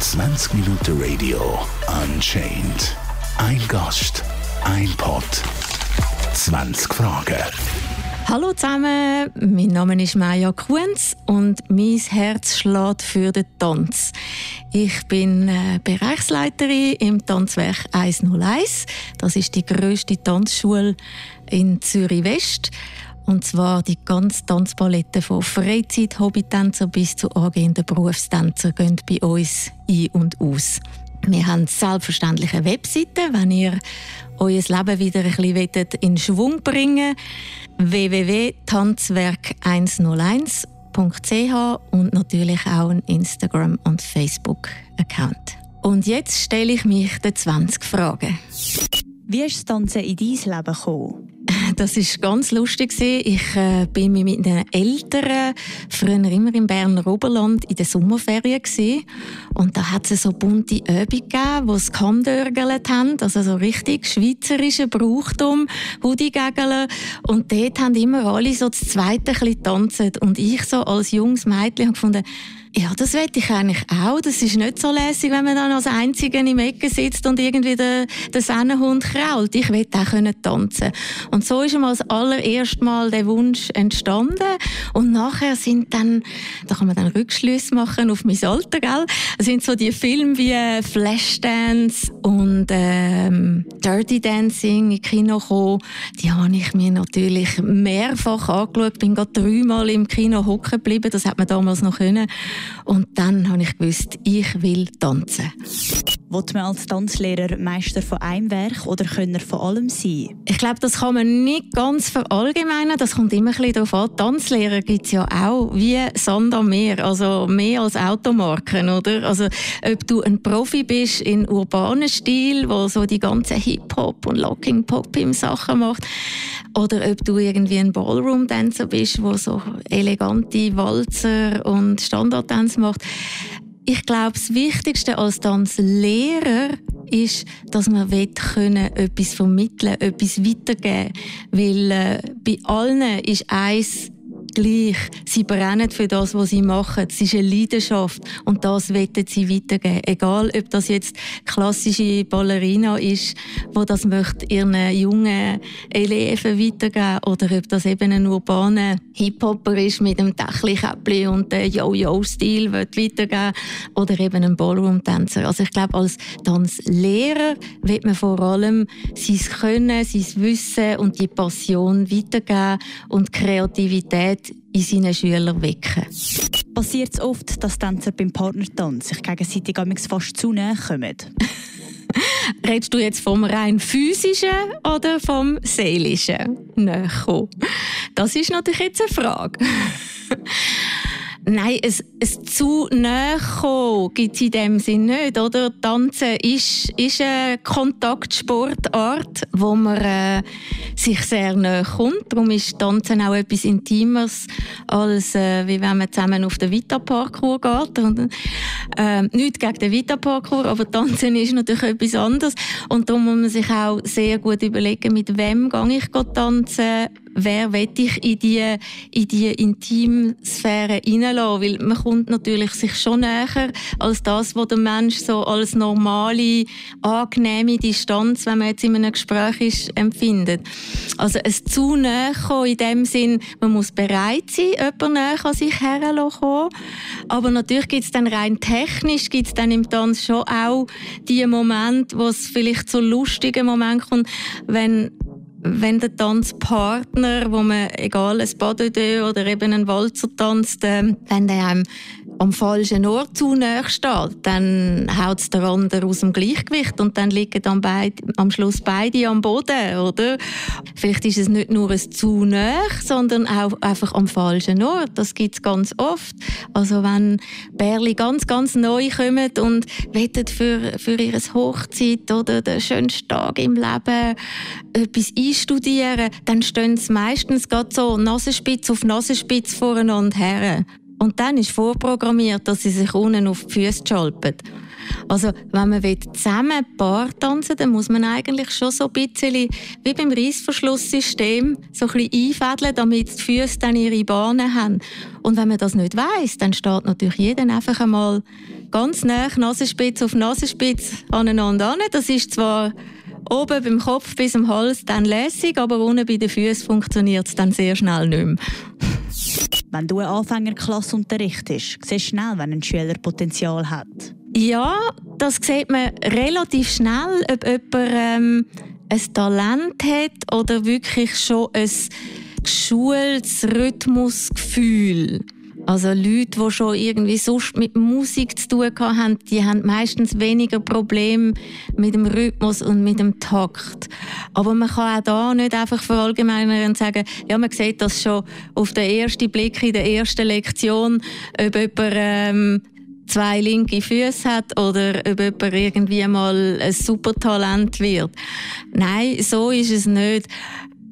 20 Minuten Radio Unchained. Ein Gast, ein Pod, 20 Fragen. Hallo zusammen, mein Name ist Maja Kunz und mein Herz schlägt für den Tanz. Ich bin äh, Bereichsleiterin im Tanzwerk 101. Das ist die grösste Tanzschule in Zürich West. Und zwar die ganze Tanzpalette von Freizeit, Hobbytänzer bis zu angehenden Berufstänzer gehen bei uns ein und aus. Wir haben selbstverständlich eine Webseite, wenn ihr euer Leben wieder ein bisschen in Schwung bringen www.tanzwerk101.ch und natürlich auch einen Instagram- und Facebook-Account. Und jetzt stelle ich mich den 20 Fragen. Wie ist das Tanzen in dein Leben gekommen? Das ist ganz lustig. Ich äh, bin mit den Eltern früher immer im Berner Oberland in den Sommerferien und da hat es so bunte Übungen gegeben, wo sie Kandörgelt haben, also so richtig schweizerische Brauchtum, Hudigägele. Und dort haben immer alle so das Zweite tanzen und ich so als junges Mädchen habe gefunden, ja, das wette ich eigentlich auch. Das ist nicht so lässig, wenn man dann als Einzige im Ecke sitzt und irgendwie der, der Sennenhund krault. Ich will auch können tanzen. Und so ist einmal das allererste Mal der Wunsch entstanden. Und nachher sind dann, da kann man dann Rückschlüsse machen auf mein Alter, gell? Es sind so die Filme wie äh, Flashdance und ähm, Dirty Dancing im Kino gekommen. Die habe ich mir natürlich mehrfach angeschaut. Bin gerade dreimal im Kino hocken geblieben. Das hat man damals noch können. Und dann habe ich gewusst, ich will tanzen. Wird man als Tanzlehrer Meister von einem Werk oder Könner von allem sein? Ich glaube, das kann man nicht ganz verallgemeinern. Das kommt immer ein bisschen darauf an. Tanzlehrer gibt es ja auch wie Sand am Meer, also mehr als Automarken, oder? Also, ob du ein Profi bist in urbanen Stil, wo so die ganze Hip-Hop und Locking-Pop im Sachen macht, oder ob du irgendwie ein Ballroom-Dancer bist, wo so elegante Walzer und Standard-Dance macht. Ich glaube, das Wichtigste als Tanzlehrer ist, dass man können, etwas vermitteln, etwas weitergeben. Weil äh, bei allen ist eins gleich. Sie brennen für das, was sie machen. Es ist eine Leidenschaft und das wollen sie weitergeben. Egal, ob das jetzt klassische Ballerina ist, wo das möchte ihren jungen Eleven weitergeben oder ob das eben ein urbaner Hip-Hopper ist mit einem Dächlikäppli und dem Yo-Yo-Stil weitergeben oder eben ein Ballroom-Tänzer. Also ich glaube, als Tanzlehrer wird man vor allem sein Können, sein Wissen und die Passion weitergeben und Kreativität in seinen Schülern wecken. Passiert es oft, dass Tänzer beim Partnertanz sich gegenseitig fast zu nahe kommen? Redest du jetzt vom rein physischen oder vom seelischen Nähe? Das ist natürlich jetzt eine Frage. Nein, es, es zu näher gibt es in dem Sinn nicht, oder? Tanzen ist, ist eine Kontaktsportart, wo man äh, sich sehr näher kommt. Darum ist Tanzen auch etwas Intimes, als äh, wie wenn man zusammen auf den Vita-Parkour geht. Und, äh, nicht gegen den Vita-Parkour, aber Tanzen ist natürlich etwas anderes. Und darum muss man sich auch sehr gut überlegen, mit wem gehe ich tanzen, wer will ich in die, in die Intimsphäre hineinlassen? Weil man kommt natürlich sich schon näher als das, was der Mensch so als normale, angenehme Distanz, wenn man jetzt in einem Gespräch ist, empfindet. Also es zu näher in dem Sinn, man muss bereit sein, jemanden näher an sich heranzukommen. Aber natürlich gibt es dann rein technisch, gibt es dann im Tanz schon auch die Momente, wo es vielleicht zu lustigen Momenten kommt, wenn wenn der Tanzpartner, wo man egal ein Pas oder eben ein Walzer tanzt, äh, wenn der einem am falschen Ort zu nahe steht, dann haut es der andere aus dem Gleichgewicht und dann liegen dann beid, am Schluss beide am Boden, oder? Vielleicht ist es nicht nur ein zu nahe, sondern auch einfach am falschen Ort. Das gibt es ganz oft. Also wenn Bärli ganz, ganz neu kommen und wettet für, für ihre Hochzeit oder den schönsten Tag im Leben etwas einstudieren, dann stehen sie meistens gerade so Nasenspitz auf Nasenspitz voreinander her. Und dann ist vorprogrammiert, dass sie sich unten auf die Füße schalpen. Also wenn man zusammen Paar tanzen dann muss man eigentlich schon so ein bisschen wie beim Reissverschlusssystem so ein bisschen einfädeln, damit die Füße dann ihre Bahnen haben. Und wenn man das nicht weiß, dann steht natürlich jeder einfach einmal ganz nah Nasenspitze auf Nasenspitze aneinander an. Das ist zwar oben beim Kopf bis zum Hals dann lässig, aber unten bei den Füßen funktioniert es dann sehr schnell nicht mehr. Wenn du eine Anfängerklasse unterrichtest, siehst du schnell, wenn ein Schüler Potenzial hat. Ja, das sieht man relativ schnell, ob jemand ähm, ein Talent hat oder wirklich schon ein geschultes Rhythmusgefühl. Also Leute, die schon irgendwie sonst mit Musik zu tun haben, die haben meistens weniger Probleme mit dem Rhythmus und mit dem Takt. Aber man kann auch da nicht einfach verallgemeinern und sagen, ja, man sieht das schon auf den ersten Blick in der ersten Lektion, ob jemand ähm, zwei linke Füße hat oder ob jemand irgendwie mal ein Supertalent wird. Nein, so ist es nicht.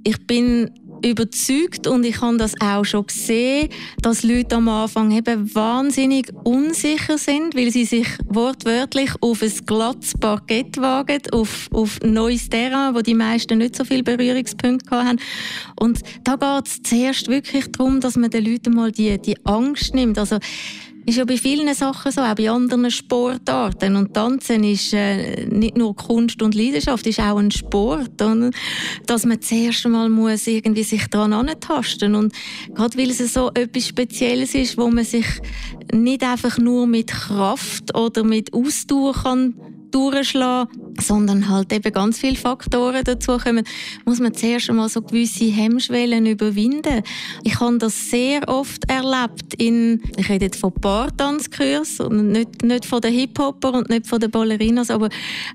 Ich bin überzeugt und ich habe das auch schon gesehen, dass Leute am Anfang eben wahnsinnig unsicher sind, weil sie sich wortwörtlich auf ein glattes Parkett wagen, auf, auf neues Terrain, wo die meisten nicht so viele Berührungspunkte haben. Und da geht es zuerst wirklich darum, dass man den Leuten mal die, die Angst nimmt. Also ist ja bei vielen Sachen so, auch bei anderen Sportarten. Und Tanzen ist äh, nicht nur Kunst und Leidenschaft, ist auch ein Sport. Und dass man zuerst einmal muss irgendwie sich daran antasten Und gerade weil es so etwas Spezielles ist, wo man sich nicht einfach nur mit Kraft oder mit Ausdauer kann durchschlagen, sondern halt eben ganz viele Faktoren dazu kommen, muss man zuerst einmal so gewisse Hemmschwellen überwinden. Ich habe das sehr oft erlebt in, ich rede jetzt von Bartanzkurs und nicht, nicht von den Hip-Hopper und nicht von den Ballerinas, aber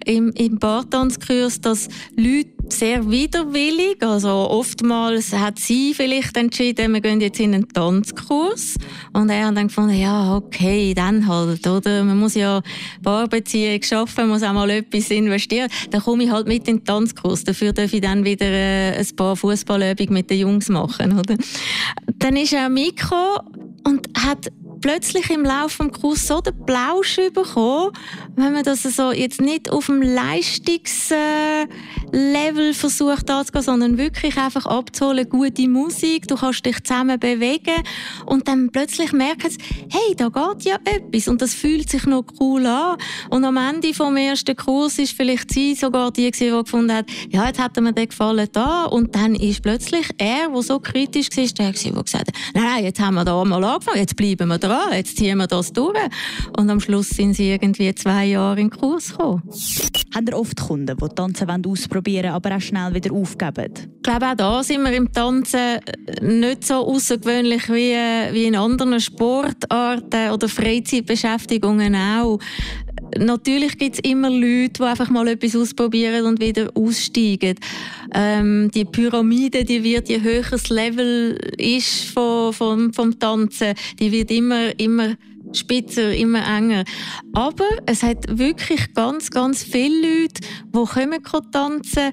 im, im Bartanzkurs, dass Leute sehr widerwillig. Also oftmals hat sie vielleicht entschieden, wir gehen jetzt in einen Tanzkurs. Und er hat dann gefunden, ja, okay, dann halt, oder? Man muss ja Paarbeziehung schaffen, muss auch mal etwas investieren. Dann komme ich halt mit in den Tanzkurs. Dafür darf ich dann wieder äh, ein paar Fußballübungen mit den Jungs machen, oder? Dann ist er mitgekommen und hat plötzlich im Laufe des Kurs so den Plausch bekommen, wenn man das so jetzt nicht auf dem Leistungslevel versucht anzugehen, sondern wirklich einfach abzuholen, gute Musik, du kannst dich zusammen bewegen und dann plötzlich merken sie, hey, da geht ja etwas und das fühlt sich noch cool an. Und am Ende vom ersten Kurs ist vielleicht sie sogar die, die gefunden hat, ja, jetzt hat mir der gefallen da und dann ist plötzlich er, der so kritisch war, der, gesagt hat, nein, jetzt haben wir da mal angefangen, jetzt bleiben wir dran dran, jetzt ziehen wir das durch. Und am Schluss sind sie irgendwie zwei Jahre in den Kurs gekommen. Haben ihr oft Kunden, die Tanzen ausprobieren wollen, aber auch schnell wieder aufgeben? Ich glaube, auch da sind wir im Tanzen nicht so außergewöhnlich wie, wie in anderen Sportarten oder Freizeitbeschäftigungen auch. Natürlich gibt es immer Leute, die einfach mal etwas ausprobieren und wieder aussteigen. Ähm, die Pyramide, die wird, je höher das Level ist vom, vom, vom Tanzen, die wird immer, immer spitzer, immer enger. Aber es hat wirklich ganz, ganz viele Leute, die kommen tanzen,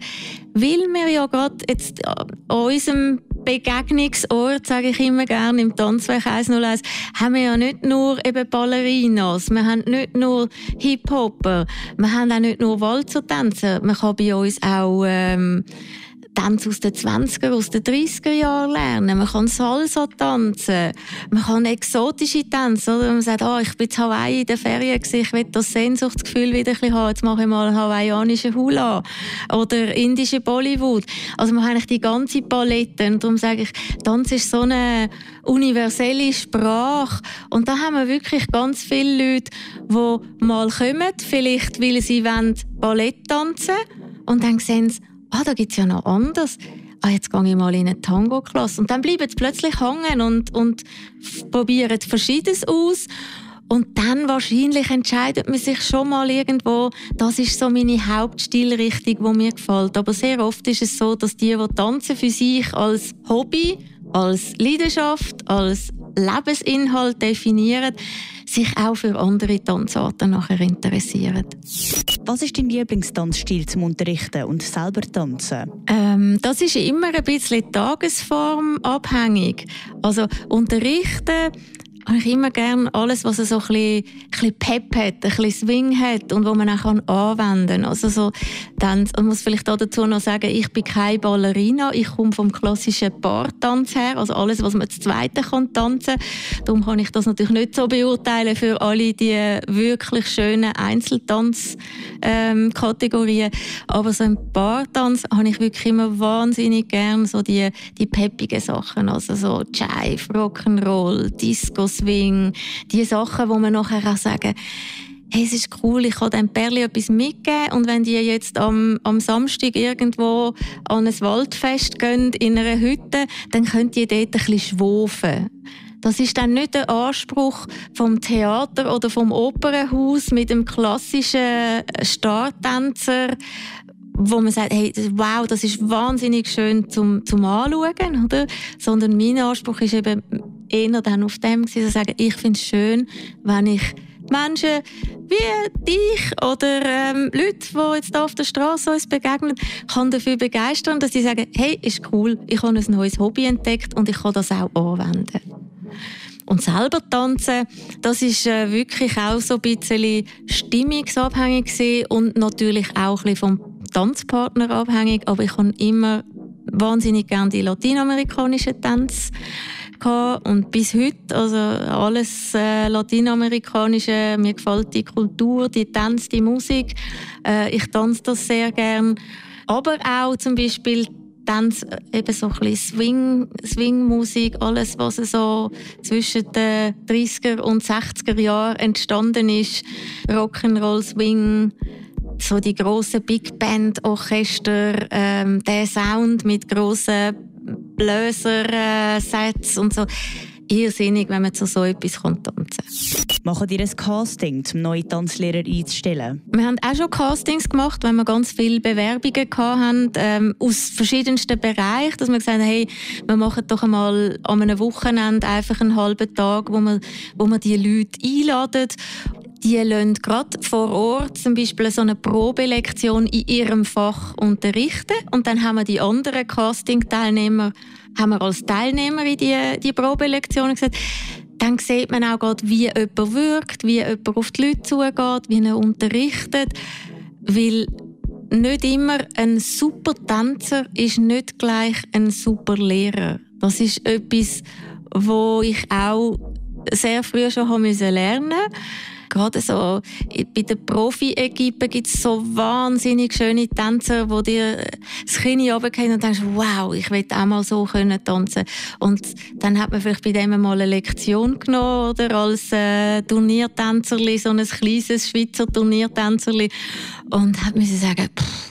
weil wir ja gerade jetzt an unserem Begegnungsort, sage ich immer gerne, im Tanzwerk 101, haben wir ja nicht nur eben Ballerinas, wir haben nicht nur Hip-Hopper, wir haben auch nicht nur Walzertänzer, man kann bei uns auch ähm, Tanz aus den 20er, aus den 30er Jahren lernen. Man kann Salsa tanzen. Man kann exotische Tänze. Oder? Man sagt, oh, ich bin in Hawaii in der Ferien, ich will das Sehnsuchtsgefühl wieder ein bisschen haben. Jetzt mache ich mal hawaiianische Hula. Oder indische Bollywood. Also man hat eigentlich die ganze Palette. Und darum sage ich, Tanz ist so eine universelle Sprache. Und da haben wir wirklich ganz viele Leute, die mal kommen, vielleicht weil sie Ballett tanzen wollen. Und dann sehen sie, ah, da gibt es ja noch anders. Ah, jetzt gehe ich mal in eine Tango-Klasse. Und dann bleiben sie plötzlich hängen und, und probieren Verschiedenes aus. Und dann wahrscheinlich entscheidet man sich schon mal irgendwo, das ist so meine Hauptstilrichtung, die mir gefällt. Aber sehr oft ist es so, dass die, die tanzen für sich als Hobby, als Leidenschaft, als Lebensinhalt definieren, sich auch für andere Tanzarten nachher interessieren. Was ist dein Lieblingstanzstil zum Unterrichten und selber tanzen? Ähm, das ist immer ein bisschen tagesformabhängig. Also unterrichten habe ich immer gerne alles, was so ein bisschen, ein bisschen Pep hat, ein bisschen Swing hat und wo man auch anwenden kann. Also so, dann, ich muss vielleicht dazu noch sagen, ich bin keine Ballerina, ich komme vom klassischen Bartanz her, also alles, was man als Zweite kann tanzen Darum kann ich das natürlich nicht so beurteilen für alle die wirklich schönen Einzeltanzkategorien. Ähm, Aber so im Bartanz habe ich wirklich immer wahnsinnig gerne so die, die peppigen Sachen, also so Jive, Rock'n'Roll, Disco, Swing, die Sachen, wo man nachher auch sagen hey, es ist cool, ich kann dem Perli etwas mitgeben und wenn die jetzt am, am Samstag irgendwo an ein Waldfest gehen, in einer Hütte, dann könnt ihr dort ein bisschen schwofen. Das ist dann nicht der Anspruch vom Theater oder vom Opernhaus mit dem klassischen Startänzer, wo man sagt, hey, wow, das ist wahnsinnig schön zum, zum Anschauen, oder? Sondern mein Anspruch ist eben eher dann auf dem zu sagen, ich finde es schön, wenn ich Menschen wie dich oder ähm, Leute, die jetzt hier auf der Straße uns begegnen, kann dafür begeistern, dass sie sagen, hey, ist cool, ich habe ein neues Hobby entdeckt und ich kann das auch anwenden. Und selber tanzen, das ist äh, wirklich auch so ein bisschen stimmungsabhängig und natürlich auch ein bisschen vom Tanzpartner abhängig. Aber ich habe immer wahnsinnig gerne die lateinamerikanischen Tänze und bis heute, also alles äh, lateinamerikanische, mir gefällt die Kultur, die Tanz, die Musik. Äh, ich tanze das sehr gern. Aber auch zum Beispiel Tanz, äh, eben so ein Swing, Swing-Musik, alles, was so zwischen den 30er und 60er Jahren entstanden ist. Rock'n'Roll, Swing, so die grossen Big Band Orchester, ähm, der Sound mit grossen Bläser-Sets und so. Irrsinnig, wenn man zu so etwas tanzen kann. Machen ihr ein Casting, um neue Tanzlehrer einzustellen? Wir haben auch schon Castings gemacht, wenn wir ganz viele Bewerbungen hatten, ähm, aus verschiedensten Bereichen, dass wir gesagt haben, hey, wir machen doch einmal an einem Wochenende einfach einen halben Tag, wo wir, wo wir die Leute einladen die lassen gerade vor Ort zum Beispiel so eine Probelektion in ihrem Fach unterrichten und dann haben wir die anderen Casting-Teilnehmer haben wir als Teilnehmer in die, die Probelektion gesagt. Dann sieht man auch gerade, wie jemand wirkt, wie jemand auf die Leute zugeht, wie er unterrichtet. Weil nicht immer ein super Tänzer ist nicht gleich ein super Lehrer. Das ist etwas, wo ich auch sehr früh schon lernen musste gerade so bei der Profi-Equipe gibt es so wahnsinnig schöne Tänzer, wo dir das Kinn runtergehen und denkst, wow, ich will auch mal so können tanzen. Und dann hat man vielleicht bei dem mal eine Lektion genommen oder als äh, Turniertänzerli, so ein kleines Schweizer Turniertänzerli und hat mir sagen, pff,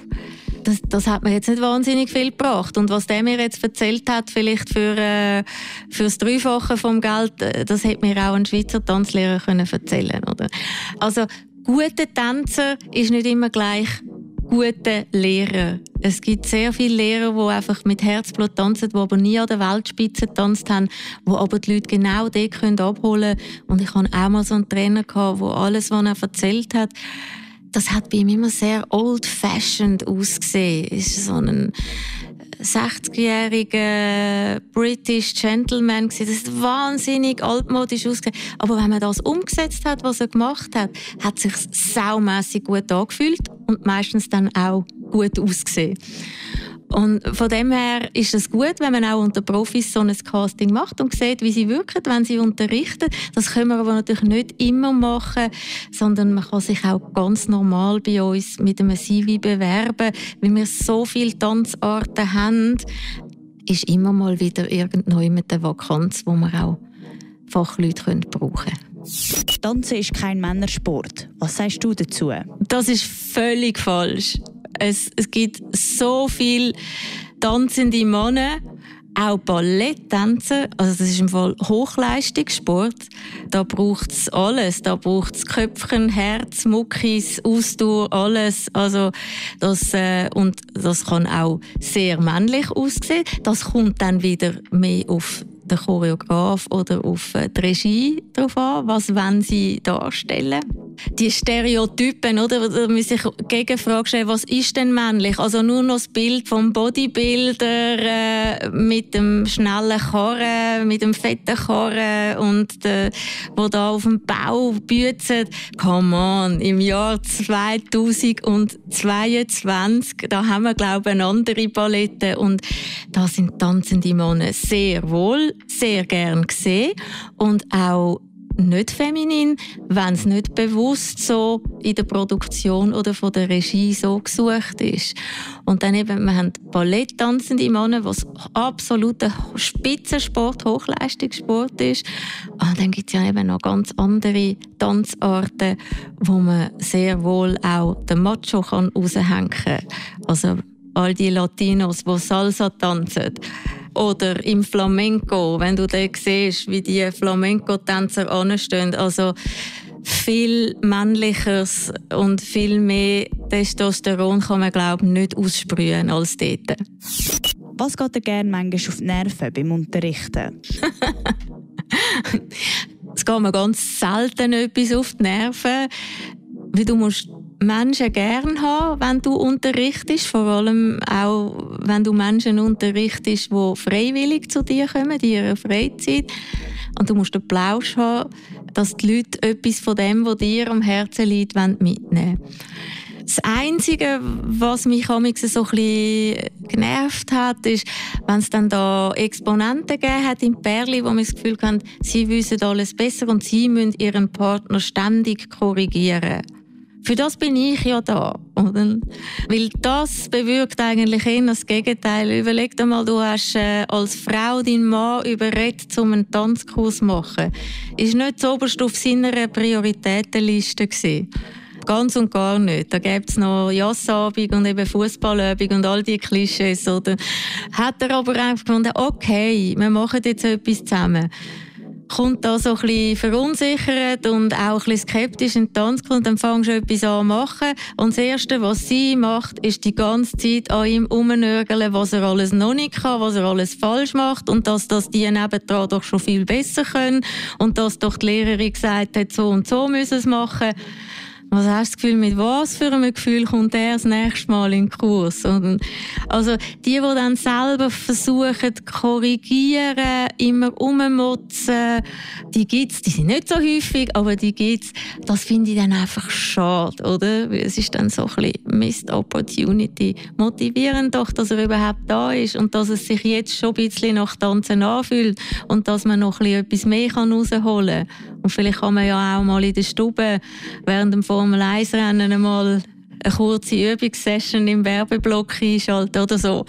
das, das, hat mir jetzt nicht wahnsinnig viel gebracht. Und was der mir jetzt erzählt hat, vielleicht für, äh, für das Dreifache vom Geld, äh, das hätte mir auch ein Schweizer Tanzlehrer können erzählen oder? Also, gute Tänzer ist nicht immer gleich gute Lehrer. Es gibt sehr viele Lehrer, die einfach mit Herzblut tanzen, die aber nie an der Weltspitze getanzt haben, die aber die Leute genau dort abholen können. Und ich hatte auch mal so einen Trainer, der alles, was er erzählt hat, das hat bei ihm immer sehr old-fashioned ausgesehen. Ist so ein 60-jähriger British Gentleman gewesen. Das ist wahnsinnig altmodisch ausgesehen. Aber wenn man das umgesetzt hat, was er gemacht hat, hat sich saumässig gut angefühlt und meistens dann auch gut ausgesehen. Und von dem her ist es gut, wenn man auch unter Profis so ein Casting macht und sieht, wie sie wirken, wenn sie unterrichten. Das können wir aber natürlich nicht immer machen, sondern man kann sich auch ganz normal bei uns mit einem CV bewerben, weil wir so viele Tanzarten haben, ist immer mal wieder irgendwo mit der Vakanz, wo wir auch Fachleute brauchen können. Tanzen ist kein Männersport. Was sagst du dazu? Das ist völlig falsch. Es, es gibt so viele tanzende Männer, auch Balletttänzer, also das ist im Fall Hochleistungssport. Da braucht es alles. Da braucht es Köpfchen, Herz, Muckis, Ausdauer, alles. Also das, äh, und das kann auch sehr männlich aussehen. Das kommt dann wieder mehr auf den Choreograf oder auf äh, die Regie drauf an, was wollen sie darstellen. Die Stereotypen, oder? Da muss ich Gegenfrage stellen, was ist denn männlich? Also nur noch das Bild vom Bodybuilder äh, mit dem schnellen Karren, mit dem fetten Karren und der, wo da auf dem Bau bütet. Come on, im Jahr 2022, da haben wir glaube ich eine andere Palette und da sind tanzende Männer sehr wohl sehr gern gesehen und auch nicht feminin, wenn es nicht bewusst so in der Produktion oder von der Regie so gesucht ist. Und dann eben, wir haben Balletttanzende Männer, was absoluter Spitzensport, Hochleistungssport ist. Und dann gibt es ja eben noch ganz andere Tanzarten, wo man sehr wohl auch den Macho kann raushängen kann. Also all die Latinos, die Salsa tanzen. Oder im Flamenco, wenn du da siehst, wie die Flamenco-Tänzer anstehen. Also viel männliches und viel mehr Testosteron kann man glaube ich nicht aussprühen als dort. Was geht dir gerne manchmal auf die Nerven beim Unterrichten? es geht mir ganz selten etwas auf die Nerven, weil du musst Menschen gern haben, wenn du unterrichtest, vor allem auch, wenn du Menschen unterrichtest, die freiwillig zu dir kommen, in ihrer Freizeit. Und du musst den Plausch haben, dass die Leute etwas von dem, was dir am Herzen liegt, mitnehmen das Einzige, was mich so ein bisschen genervt hat, ist, wenn es dann da Exponenten gegeben hat in Perli, wo man das Gefühl hat, sie wissen alles besser und sie müssen ihren Partner ständig korrigieren. Für das bin ich ja da. Oder? Weil das bewirkt eigentlich eher das Gegenteil. Überleg dir mal, du hast äh, als Frau deinen Mann überredet, um einen Tanzkurs zu machen. Ist nicht so oberst auf seiner Prioritätenliste gewesen. Ganz und gar nicht. Da gibt es noch Jassabend und eben Fußballabend und all die Klischees. Oder? Hat er aber einfach gefunden, okay, wir machen jetzt etwas zusammen kommt da so ein bisschen verunsichert und auch ein bisschen skeptisch in den Tanz und dann fängst du etwas an zu machen und das Erste, was sie macht, ist die ganze Zeit an ihm rumnörgeln, was er alles noch nicht kann, was er alles falsch macht und dass das die nebendran doch schon viel besser können und dass doch die Lehrerin gesagt hat, so und so müssen es machen. Was hast du das Gefühl, mit was für einem Gefühl kommt er das nächste Mal in den Kurs? Und also die, die dann selber versuchen korrigieren, immer ummotzen, die gibt's. Die sind nicht so häufig, aber die gibt's. Das finde ich dann einfach schade, oder? Es ist dann so ein bisschen Missed Opportunity. Motivieren doch, dass er überhaupt da ist und dass es sich jetzt schon ein bisschen nach Tanzen anfühlt und dass man noch ein bisschen etwas mehr rausholen kann. Und vielleicht kann man ja auch mal in der Stube während dem Formel 1 Rennen einmal eine kurze Übungssession im Werbeblock einschalten oder so.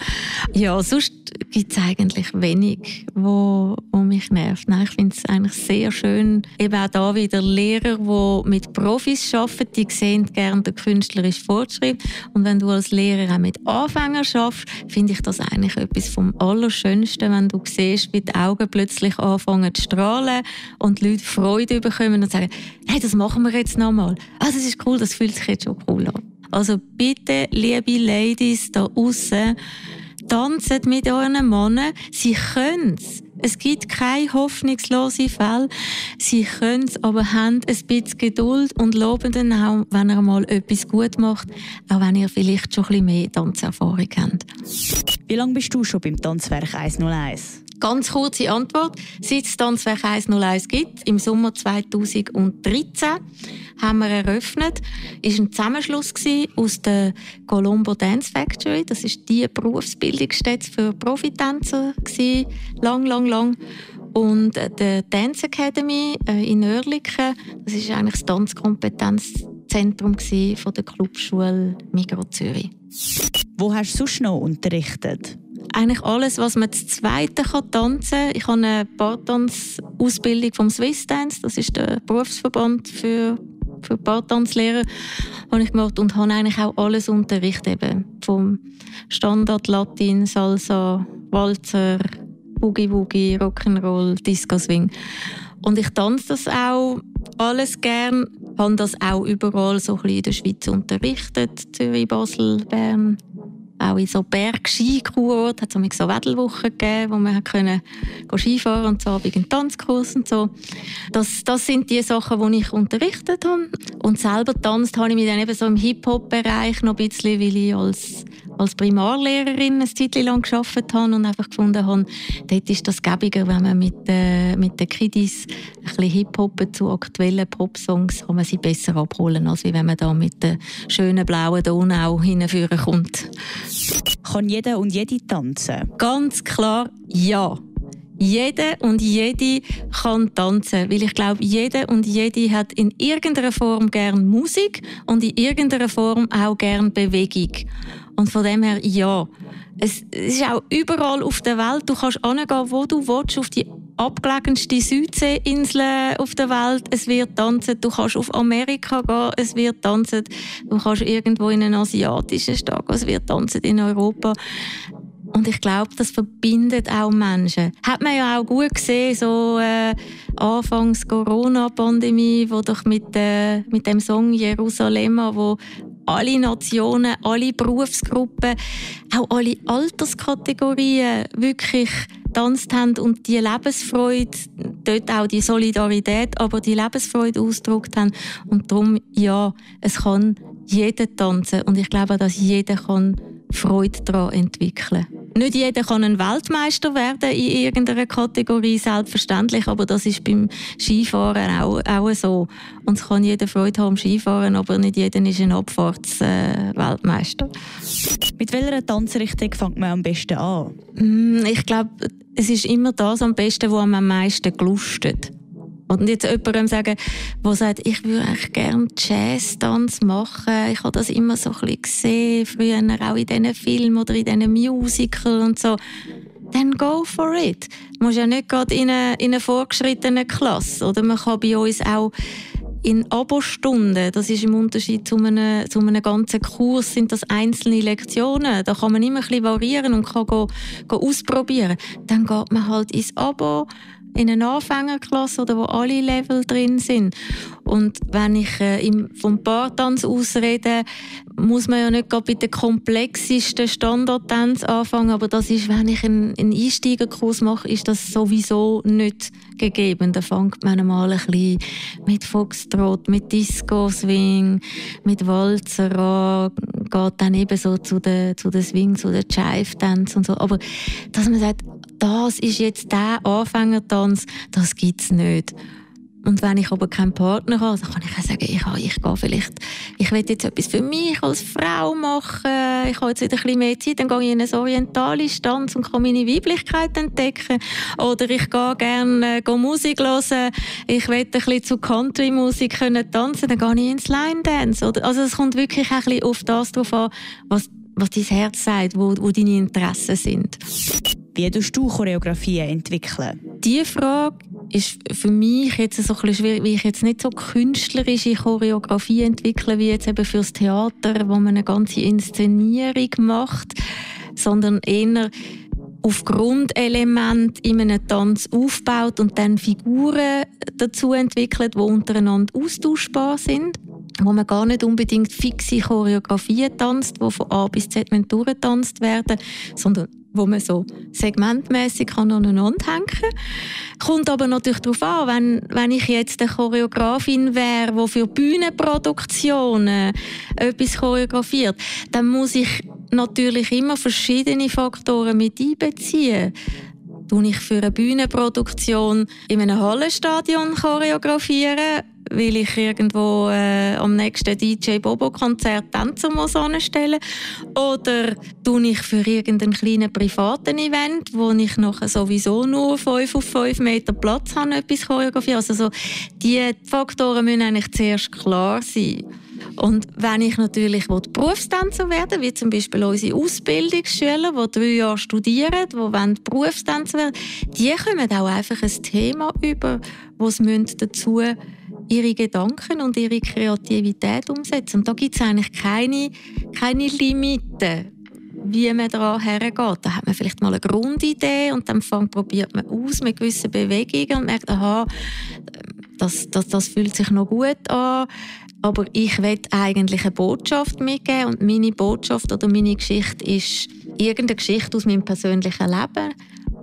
Ja, sonst gibt es eigentlich wenig, wo, wo mich nervt. Nein, ich finde es eigentlich sehr schön. Eben auch da wieder Lehrer, die mit Profis arbeiten, die sehen gerne den künstlerischen Fortschritt. Und wenn du als Lehrer auch mit Anfängern schaffst, finde ich das eigentlich etwas vom Allerschönsten, wenn du siehst, wie die Augen plötzlich anfangen zu strahlen und die Leute Freude bekommen und sagen, hey, das machen wir jetzt nochmal. Ah, das ist cool, das fühlt sich jetzt schon cool an. Also bitte, liebe Ladies da außen, tanzt mit euren Männern. Sie können es. Es gibt keine hoffnungslose Fälle. Sie können es, aber haben ein bisschen Geduld und loben dann auch, wenn ihr mal etwas gut macht, auch wenn ihr vielleicht schon ein bisschen mehr Tanzerfahrung habt. Wie lange bist du schon beim Tanzwerk 101? Ganz kurze Antwort. Seit es Tanzwerk 101 gibt, im Sommer 2013, haben wir eröffnet. Es war ein Zusammenschluss aus der Colombo Dance Factory. Das ist die Berufsbildungsstätte für Profitänzer. Lang, lang, lang. Und der Dance Academy äh, in Oerlikon, das ist eigentlich das Tanzkompetenzzentrum von der Clubschule Migros Zürich. Wo hast du sonst noch unterrichtet? Eigentlich alles, was man zu Zweiten kann tanzen kann. Ich habe eine Bartanz-Ausbildung vom Swiss Dance, das ist der Berufsverband für, für Bartanzlehrer, habe ich gemacht und habe eigentlich auch alles unterrichtet, eben vom Standard Latin, Salsa, Walzer, Boogie Woogie, Rock'n'Roll, Disco Swing. Und ich tanze das auch alles gern, habe das auch überall so ein bisschen in der Schweiz unterrichtet, Zürich, Basel, Bern, auch in so Bergskikurorten hat es so Wedelwochen gegeben, wo man können Skifahren und so in Tanzkurs und so. Das, das sind die Sachen, die ich unterrichtet habe. Und selber tanzt habe ich mich dann eben so im Hip-Hop-Bereich noch ein bisschen, weil ich als als Primarlehrerin ein Zeit lang gearbeitet habe und einfach gefunden habe, dort ist das gäbiger, wenn man mit, äh, mit den Kiddies ein bisschen Hip-Hop zu aktuellen Pop-Songs kann man sie besser abholen, als wenn man da mit der schönen blauen Donau hinführen kommt. Kann jeder und jede tanzen? Ganz klar ja. Jede und jede kann tanzen, weil ich glaube, jede und jede hat in irgendeiner Form gern Musik und in irgendeiner Form auch gern Bewegung. Und von dem her, ja. Es ist auch überall auf der Welt. Du kannst hingehen, wo du willst, auf die abgelegenste Südseeinsel auf der Welt. Es wird tanzen. Du kannst auf Amerika gehen, es wird tanzen. Du kannst irgendwo in einen asiatischen Staat gehen, es wird tanzen in Europa. Und ich glaube, das verbindet auch Menschen. Hat man ja auch gut gesehen, so äh, Anfangs Corona-Pandemie, wo doch mit, äh, mit dem Song Jerusalem, wo alle Nationen, alle Berufsgruppen, auch alle Alterskategorien wirklich tanzt haben und die Lebensfreude, dort auch die Solidarität, aber die Lebensfreude ausgedrückt haben. Und darum, ja, es kann jeder tanzen und ich glaube, dass jeder kann Freude daran entwickeln kann. Nicht jeder kann ein Weltmeister werden in irgendeiner Kategorie, selbstverständlich, aber das ist beim Skifahren auch, auch so. Und es kann jeder Freude haben am Skifahren, aber nicht jeder ist ein Abfahrtsweltmeister. Äh, Mit welcher Tanzrichtung fängt man am besten an? Mm, ich glaube, es ist immer das am besten, wo man am meisten gelustet. Und jetzt jemandem sagen, der sagt, ich würde eigentlich gerne Jazz-Tanz machen. Ich habe das immer so ein bisschen gesehen, früher auch in diesen Filmen oder in diesen Musicals und so. Dann go for it. Du musst ja nicht gerade in eine, in eine vorgeschrittene Klasse. Oder man kann bei uns auch in Abostunden, das ist im Unterschied zu einem, zu einem ganzen Kurs, sind das einzelne Lektionen. Da kann man immer ein bisschen variieren und kann go, go ausprobieren. Dann geht man halt ins Abo in einer Anfängerklasse oder wo alle Level drin sind. Und wenn ich äh, im, vom Bartanz aus rede, muss man ja nicht gerade bei den komplexesten Standardtanz anfangen, aber das ist, wenn ich einen, einen Einsteigerkurs mache, ist das sowieso nicht gegeben. Da fängt man mal ein bisschen mit Foxtrot, mit Disco Swing, mit Walzer an, geht dann eben so zu den, zu den Swing, zu den Jive Dance und so. Aber dass man sagt, das ist jetzt der Anfängertanz, das gibt es nicht. Und wenn ich aber keinen Partner habe, dann kann ich auch sagen, ich, ich gehe vielleicht, ich will jetzt etwas für mich als Frau machen, ich habe jetzt wieder ein bisschen mehr Zeit, dann gehe ich in einen orientalischen Tanz und kann meine Weiblichkeit entdecken. Oder ich gehe gerne äh, Musik hören, ich will ein bisschen zu Country-Musik tanzen, dann gehe ich ins Line-Dance. Also es kommt wirklich ein bisschen auf das drauf an, was, was dein Herz sagt, wo, wo deine Interessen sind. Wie tust du Choreografien entwickeln? Diese Frage ist für mich jetzt so ein bisschen schwierig, weil ich jetzt nicht so künstlerische Choreografie entwickle, wie jetzt eben fürs Theater, wo man eine ganze Inszenierung macht, sondern eher auf Grundelement in einem Tanz aufbaut und dann Figuren dazu entwickelt, die untereinander austauschbar sind wo man gar nicht unbedingt fixe Choreografien tanzt, die von A bis Z durchgetanzt werden, sondern wo man so segmentmäßig aneinander hängen kann. Kommt aber natürlich darauf an, wenn, wenn ich jetzt eine Choreografin wäre, die für Bühnenproduktionen etwas choreografiert, dann muss ich natürlich immer verschiedene Faktoren mit einbeziehen tue ich für eine Bühnenproduktion in einem Hallenstadion choreografieren weil ich irgendwo äh, am nächsten DJ Bobo Konzert Tänzer muss anstellen oder tue ich für irgendeinen kleinen privaten Event, wo ich nachher sowieso nur 5 auf 5 Meter Platz habe, etwas choreografieren. Also so, die Faktoren müssen eigentlich zuerst klar sein. Und wenn ich natürlich Berufstänzer werden wie zum Beispiel unsere Ausbildungsschüler, die drei Jahre studieren, die Berufstänzer werden die kommen auch einfach ein Thema über, das sie dazu ihre Gedanken und ihre Kreativität umsetzen. Und da gibt es eigentlich keine, keine Limiten, wie man daran hergeht. Da hat man vielleicht mal eine Grundidee und dann probiert man aus mit gewissen Bewegungen und merkt, aha, das, das, das fühlt sich noch gut an. Aber ich will eigentlich eine Botschaft mitgeben und meine Botschaft oder meine Geschichte ist irgendeine Geschichte aus meinem persönlichen Leben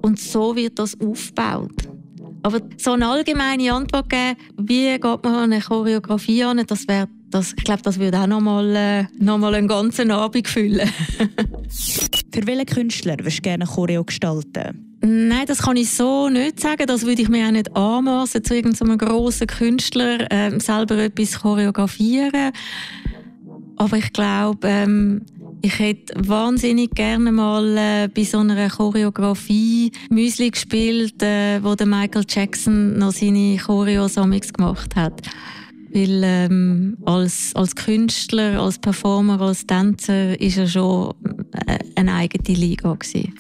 und so wird das aufgebaut. Aber so eine allgemeine Antwort geben, wie geht man eine Choreografie an, das wäre das, ich glaube, das würde auch noch mal, äh, noch mal einen ganzen Abend füllen. Für welchen Künstler würdest du gerne Choreo gestalten? Nein, das kann ich so nicht sagen. Das würde ich mir auch nicht anmaßen, zu irgendeinem grossen Künstler äh, selber etwas choreografieren. Aber ich glaube, ähm, ich hätte wahnsinnig gerne mal äh, bei so einer Choreografie Müsli gespielt, äh, wo der Michael Jackson noch seine Choreos gemacht hat. Weil ähm, als, als Künstler, als Performer, als Tänzer ist er schon äh, eine eigene Liga gewesen.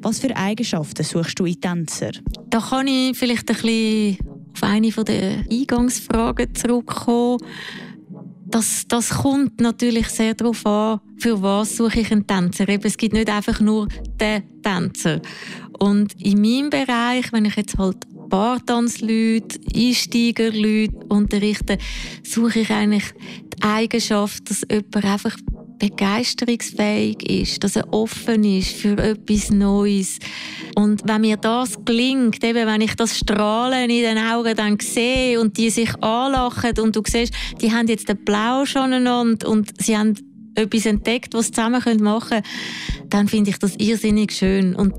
Was für Eigenschaften suchst du in Tänzer? Da kann ich vielleicht ein bisschen auf eine der Eingangsfragen zurückkommen. Das, das kommt natürlich sehr darauf an, für was suche ich einen Tänzer. Eben, es gibt nicht einfach nur den Tänzer. Und in meinem Bereich, wenn ich jetzt halt Bartanzleute, Einsteigerleute unterrichte, suche ich eigentlich die Eigenschaft, dass jemand einfach begeisterungsfähig ist, dass er offen ist für etwas Neues. Und wenn mir das gelingt, eben wenn ich das Strahlen in den Augen dann sehe und die sich anlachen und du siehst, die haben jetzt den Plausch aneinander und sie haben etwas entdeckt, was sie zusammen machen können, dann finde ich das irrsinnig schön. Und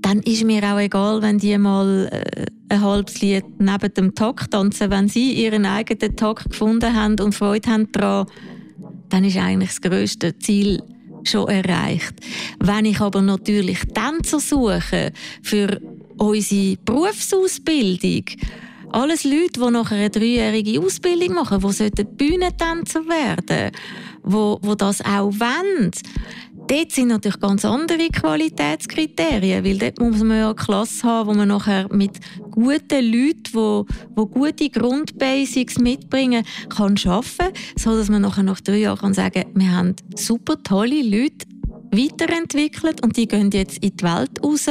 dann ist mir auch egal, wenn die mal äh, ein halbes Lied neben dem Takt tanzen. Wenn sie ihren eigenen Takt gefunden haben und Freude haben daran, dann ist eigentlich das grösste Ziel schon erreicht. Wenn ich aber natürlich Tänzer suche für unsere Berufsausbildung, alles Leute, die nachher eine dreijährige Ausbildung machen, die Bühnentänzer werden sollten, die, die das auch wollen, Dort sind natürlich ganz andere Qualitätskriterien, weil dort muss man ja eine Klasse haben, wo man nachher mit guten Leuten, die, die gute Grundbasics mitbringen, kann arbeiten, so dass man nachher nach drei Jahren kann sagen, wir haben super tolle Leute weiterentwickelt und die gehen jetzt in die Welt raus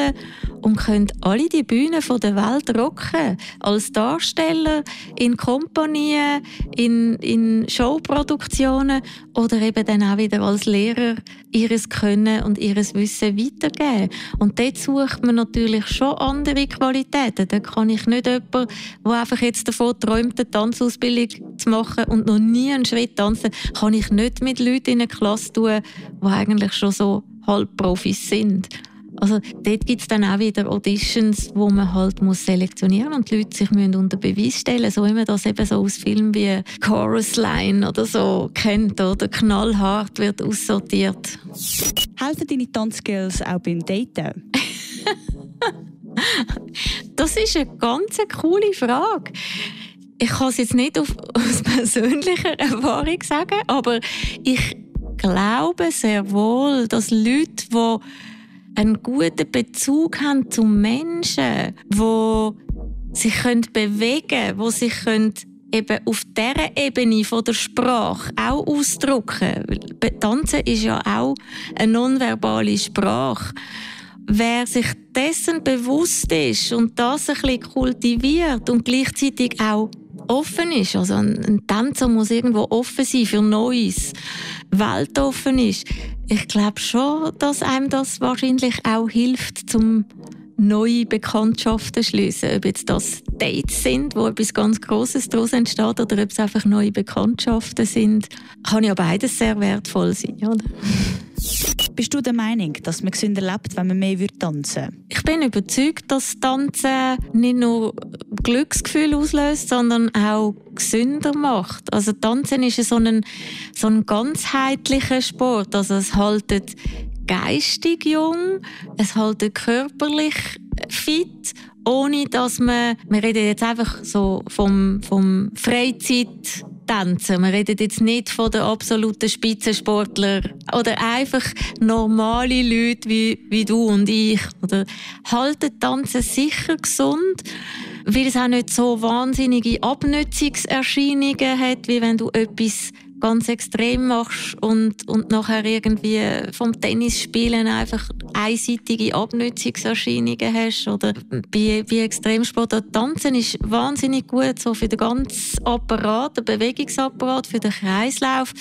und können alle die Bühnen der Welt rocken. Als Darsteller, in Kompanien, in, in Showproduktionen oder eben dann auch wieder als Lehrer ihres Können und ihres Wissen weitergeben. Und dort sucht man natürlich schon andere Qualitäten. Da kann ich nicht jemanden, der einfach jetzt davon träumt, eine Tanzausbildung zu machen und noch nie einen Schritt tanzen, kann ich nicht mit Leuten in eine Klasse tun, die eigentlich schon so Halbprofis sind. Also dort gibt es dann auch wieder Auditions, wo man halt muss selektionieren und die Leute sich müssen unter Beweis stellen, so wie man das eben so aus Filmen wie Chorus Line oder so kennt oder knallhart wird aussortiert. Helfen deine Tanzskills auch beim Daten? das ist eine ganz coole Frage. Ich kann es jetzt nicht auf, aus persönlicher Erfahrung sagen, aber ich glaube sehr wohl, dass Leute, die einen guten Bezug haben zu Menschen, die sich bewegen können, die sich eben auf dieser Ebene von der Sprache auch ausdrücken können. Tanzen ist ja auch eine nonverbale Sprache. Wer sich dessen bewusst ist und das ein bisschen kultiviert und gleichzeitig auch offen ist, also ein Tänzer muss irgendwo offen sein für Neues, weltoffen ist, ich glaube schon, dass einem das wahrscheinlich auch hilft, zum neue Bekanntschaften schließen. Ob jetzt das Dates sind, wo etwas ganz Großes daraus entsteht, oder ob es einfach neue Bekanntschaften sind, kann ja beides sehr wertvoll sein. Oder? Bist du der Meinung, dass man gesünder lebt, wenn man mehr tanzen würde? Ich bin überzeugt, dass Tanzen nicht nur Glücksgefühl auslöst, sondern auch gesünder macht. Also Tanzen ist so ein, so ein ganzheitlicher Sport. Also es haltet geistig jung, es hält körperlich fit, ohne dass man, wir reden jetzt einfach so vom, vom Freizeit tanzen. Wir reden jetzt nicht von den absoluten Spitzensportlern oder einfach normale Leute wie, wie du und ich. Oder halten Tanzen sicher gesund, weil es auch nicht so wahnsinnige Abnützungserscheinungen hat, wie wenn du etwas ganz extrem machst und, und nachher irgendwie vom Tennisspielen einfach einseitige Abnützungserscheinungen hast oder bei, bei Extremsport. Tanzen ist wahnsinnig gut so für den ganzen Apparat, den Bewegungsapparat, für den Kreislauf.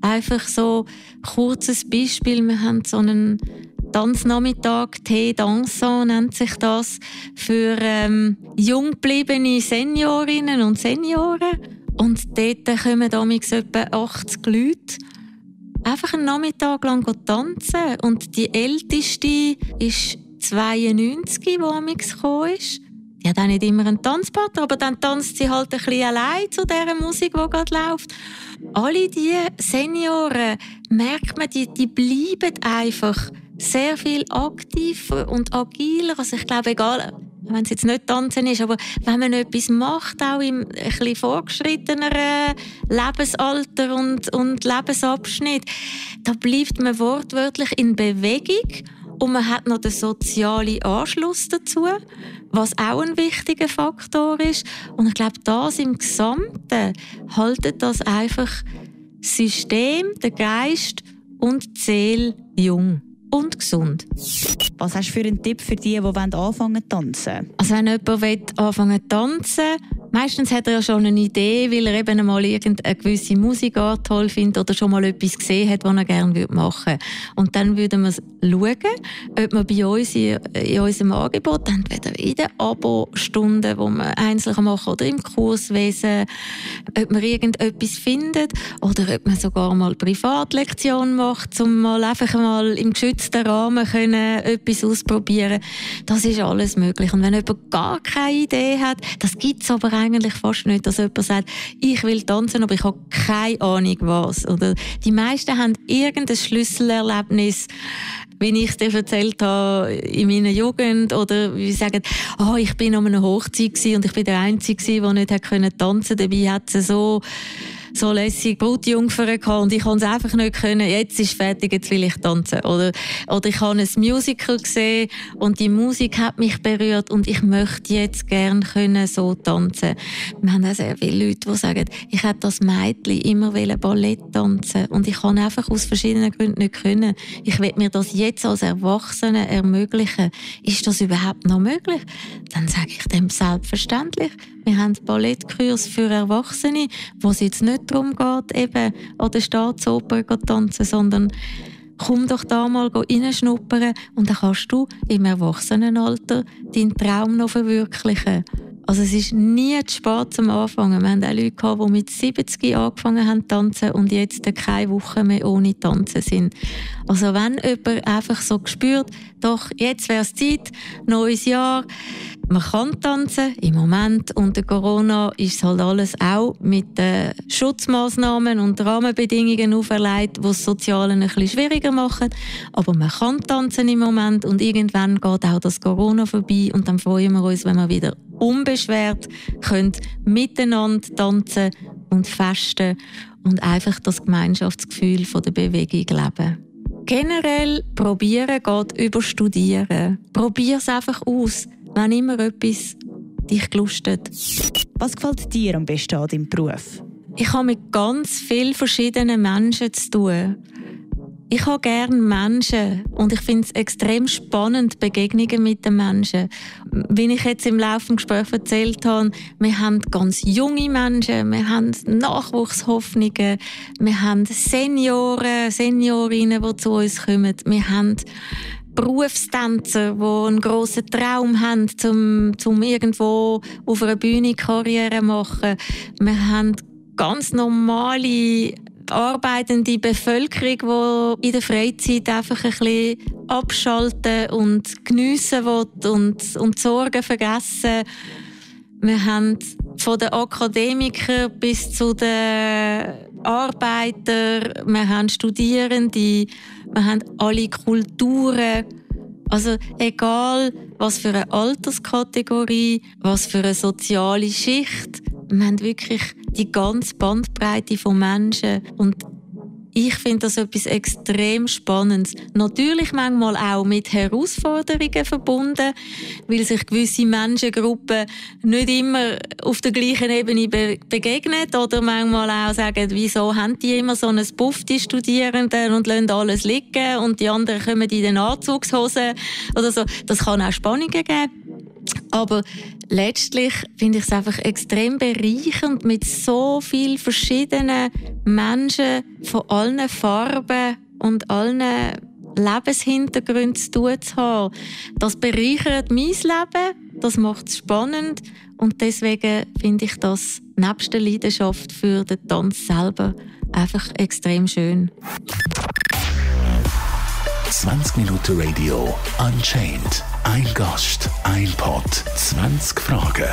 Einfach so kurzes Beispiel. Wir haben so einen Tanznachmittag, Tee Dansant nennt sich das, für ähm, jung gebliebene Seniorinnen und Senioren. Und dort kommen damals etwa 80 Leute einfach einen Nachmittag lang tanzen. Und die Älteste ist 92, die amigs gekommen ist. Die hat auch nicht immer einen Tanzpartner, aber dann tanzt sie halt ein bisschen allein zu dieser Musik, die gerade läuft. Alle diese Senioren, merkt man, die, die bleiben einfach sehr viel aktiver und agiler. Also ich glaube, egal, wenn es jetzt nicht tanzen ist, aber wenn man etwas macht, auch im ein vorgeschritteneren Lebensalter und, und Lebensabschnitt, da bleibt man wortwörtlich in Bewegung und man hat noch den sozialen Anschluss dazu, was auch ein wichtiger Faktor ist. Und ich glaube, das im Gesamten haltet das einfach System, der Geist und die Seele jung und gesund. Was hast du für einen Tipp für die, die anfangen zu tanzen? Also wenn jemand anfangen zu tanzen Meistens hat er ja schon eine Idee, weil er eben mal irgendeine gewisse Musikart toll findet oder schon mal etwas gesehen hat, was er gerne machen würde. Und dann würden wir schauen, ob wir bei uns in, in unserem Angebot, entweder in den Abo-Stunden, die wir einzeln machen oder im Kurswesen, ob man irgendetwas findet oder ob man sogar mal Privatlektion macht, um mal einfach mal im geschützten Rahmen können, etwas ausprobieren. Das ist alles möglich. Und wenn jemand gar keine Idee hat, das gibt es aber eigentlich fast nicht, dass jemand sagt, ich will tanzen, aber ich habe keine Ahnung was. Oder die meisten haben irgendein Schlüsselerlebnis, wie ich es dir erzählt habe in meiner Jugend oder wie sagen, oh, ich bin an einer Hochzeit und ich bin der Einzige, der nicht tanzen konnte. Dabei hat es so so lässig Brutjungfern gehabt und ich konnte es einfach nicht können. Jetzt ist fertig, jetzt will ich tanzen. Oder, oder ich habe ein Musical gesehen und die Musik hat mich berührt und ich möchte jetzt gerne können so tanzen. Wir haben auch sehr viele Leute, die sagen, ich hätte das Mädchen immer Ballett tanzen und ich kann einfach aus verschiedenen Gründen nicht können. Ich will mir das jetzt als Erwachsene ermöglichen. Ist das überhaupt noch möglich? Dann sage ich dem selbstverständlich. Wir haben Ballettkurs für Erwachsene, wo es jetzt nicht darum geht, eben an der Staatsoper zu tanzen, sondern komm doch da mal reinschnuppern und dann kannst du im Erwachsenenalter deinen Traum noch verwirklichen. Also es ist nie zu spät zum Anfangen. Wir haben auch Leute gehabt, die mit 70 angefangen haben zu tanzen und jetzt keine Woche mehr ohne Tanzen sind. Also wenn jemand einfach so spürt, doch, jetzt wäre es Zeit, neues Jahr, man kann tanzen. Im Moment unter Corona ist halt alles auch mit den Schutzmaßnahmen und Rahmenbedingungen auferlegt, die das Soziale ein bisschen schwieriger machen. Aber man kann tanzen im Moment und irgendwann geht auch das Corona vorbei und dann freuen wir uns, wenn wir wieder unbeschwert können miteinander tanzen und festen und einfach das Gemeinschaftsgefühl von der Bewegung leben. Generell probieren geht über Studieren. Probier es einfach aus wenn immer etwas dich gelustet. Was gefällt dir am besten an deinem Beruf? Ich habe mit ganz vielen verschiedenen Menschen zu tun. Ich habe gerne Menschen und ich finde es extrem spannend, Begegnungen mit den Menschen. Wie ich jetzt im Laufe des Gesprächs erzählt habe, wir haben ganz junge Menschen, wir haben Nachwuchshoffnungen, wir haben Senioren, Seniorinnen, die zu uns kommen, wir haben Berufstänzer, die einen grossen Traum haben, um, um irgendwo auf einer Bühne Karriere zu machen. Wir haben ganz normale arbeitende Bevölkerung, die in der Freizeit einfach ein bisschen abschalten und geniessen will und, und Sorgen vergessen. Wir haben von den Akademikern bis zu den Arbeitern, wir haben Studierende, wir haben alle Kulturen. Also egal, was für eine Alterskategorie, was für eine soziale Schicht, wir haben wirklich die ganze Bandbreite von Menschen und ich finde das etwas extrem Spannendes. Natürlich manchmal auch mit Herausforderungen verbunden, weil sich gewisse Menschengruppen nicht immer auf der gleichen Ebene be begegnen oder manchmal auch sagen, wieso haben die immer so ein Buff, die Studierenden, und lassen alles liegen und die anderen kommen in den Anzugshosen oder so. Das kann auch Spannungen geben. Aber letztlich finde ich es einfach extrem bereichernd, mit so vielen verschiedenen Menschen von allen Farben und allen Lebenshintergründen zu tun zu haben. Das bereichert mein Leben, das macht es spannend und deswegen finde ich das nebst der Leidenschaft für den Tanz selber einfach extrem schön. 20 Minuten Radio Unchained. Ein Gast, ein Pod, 20 Fragen.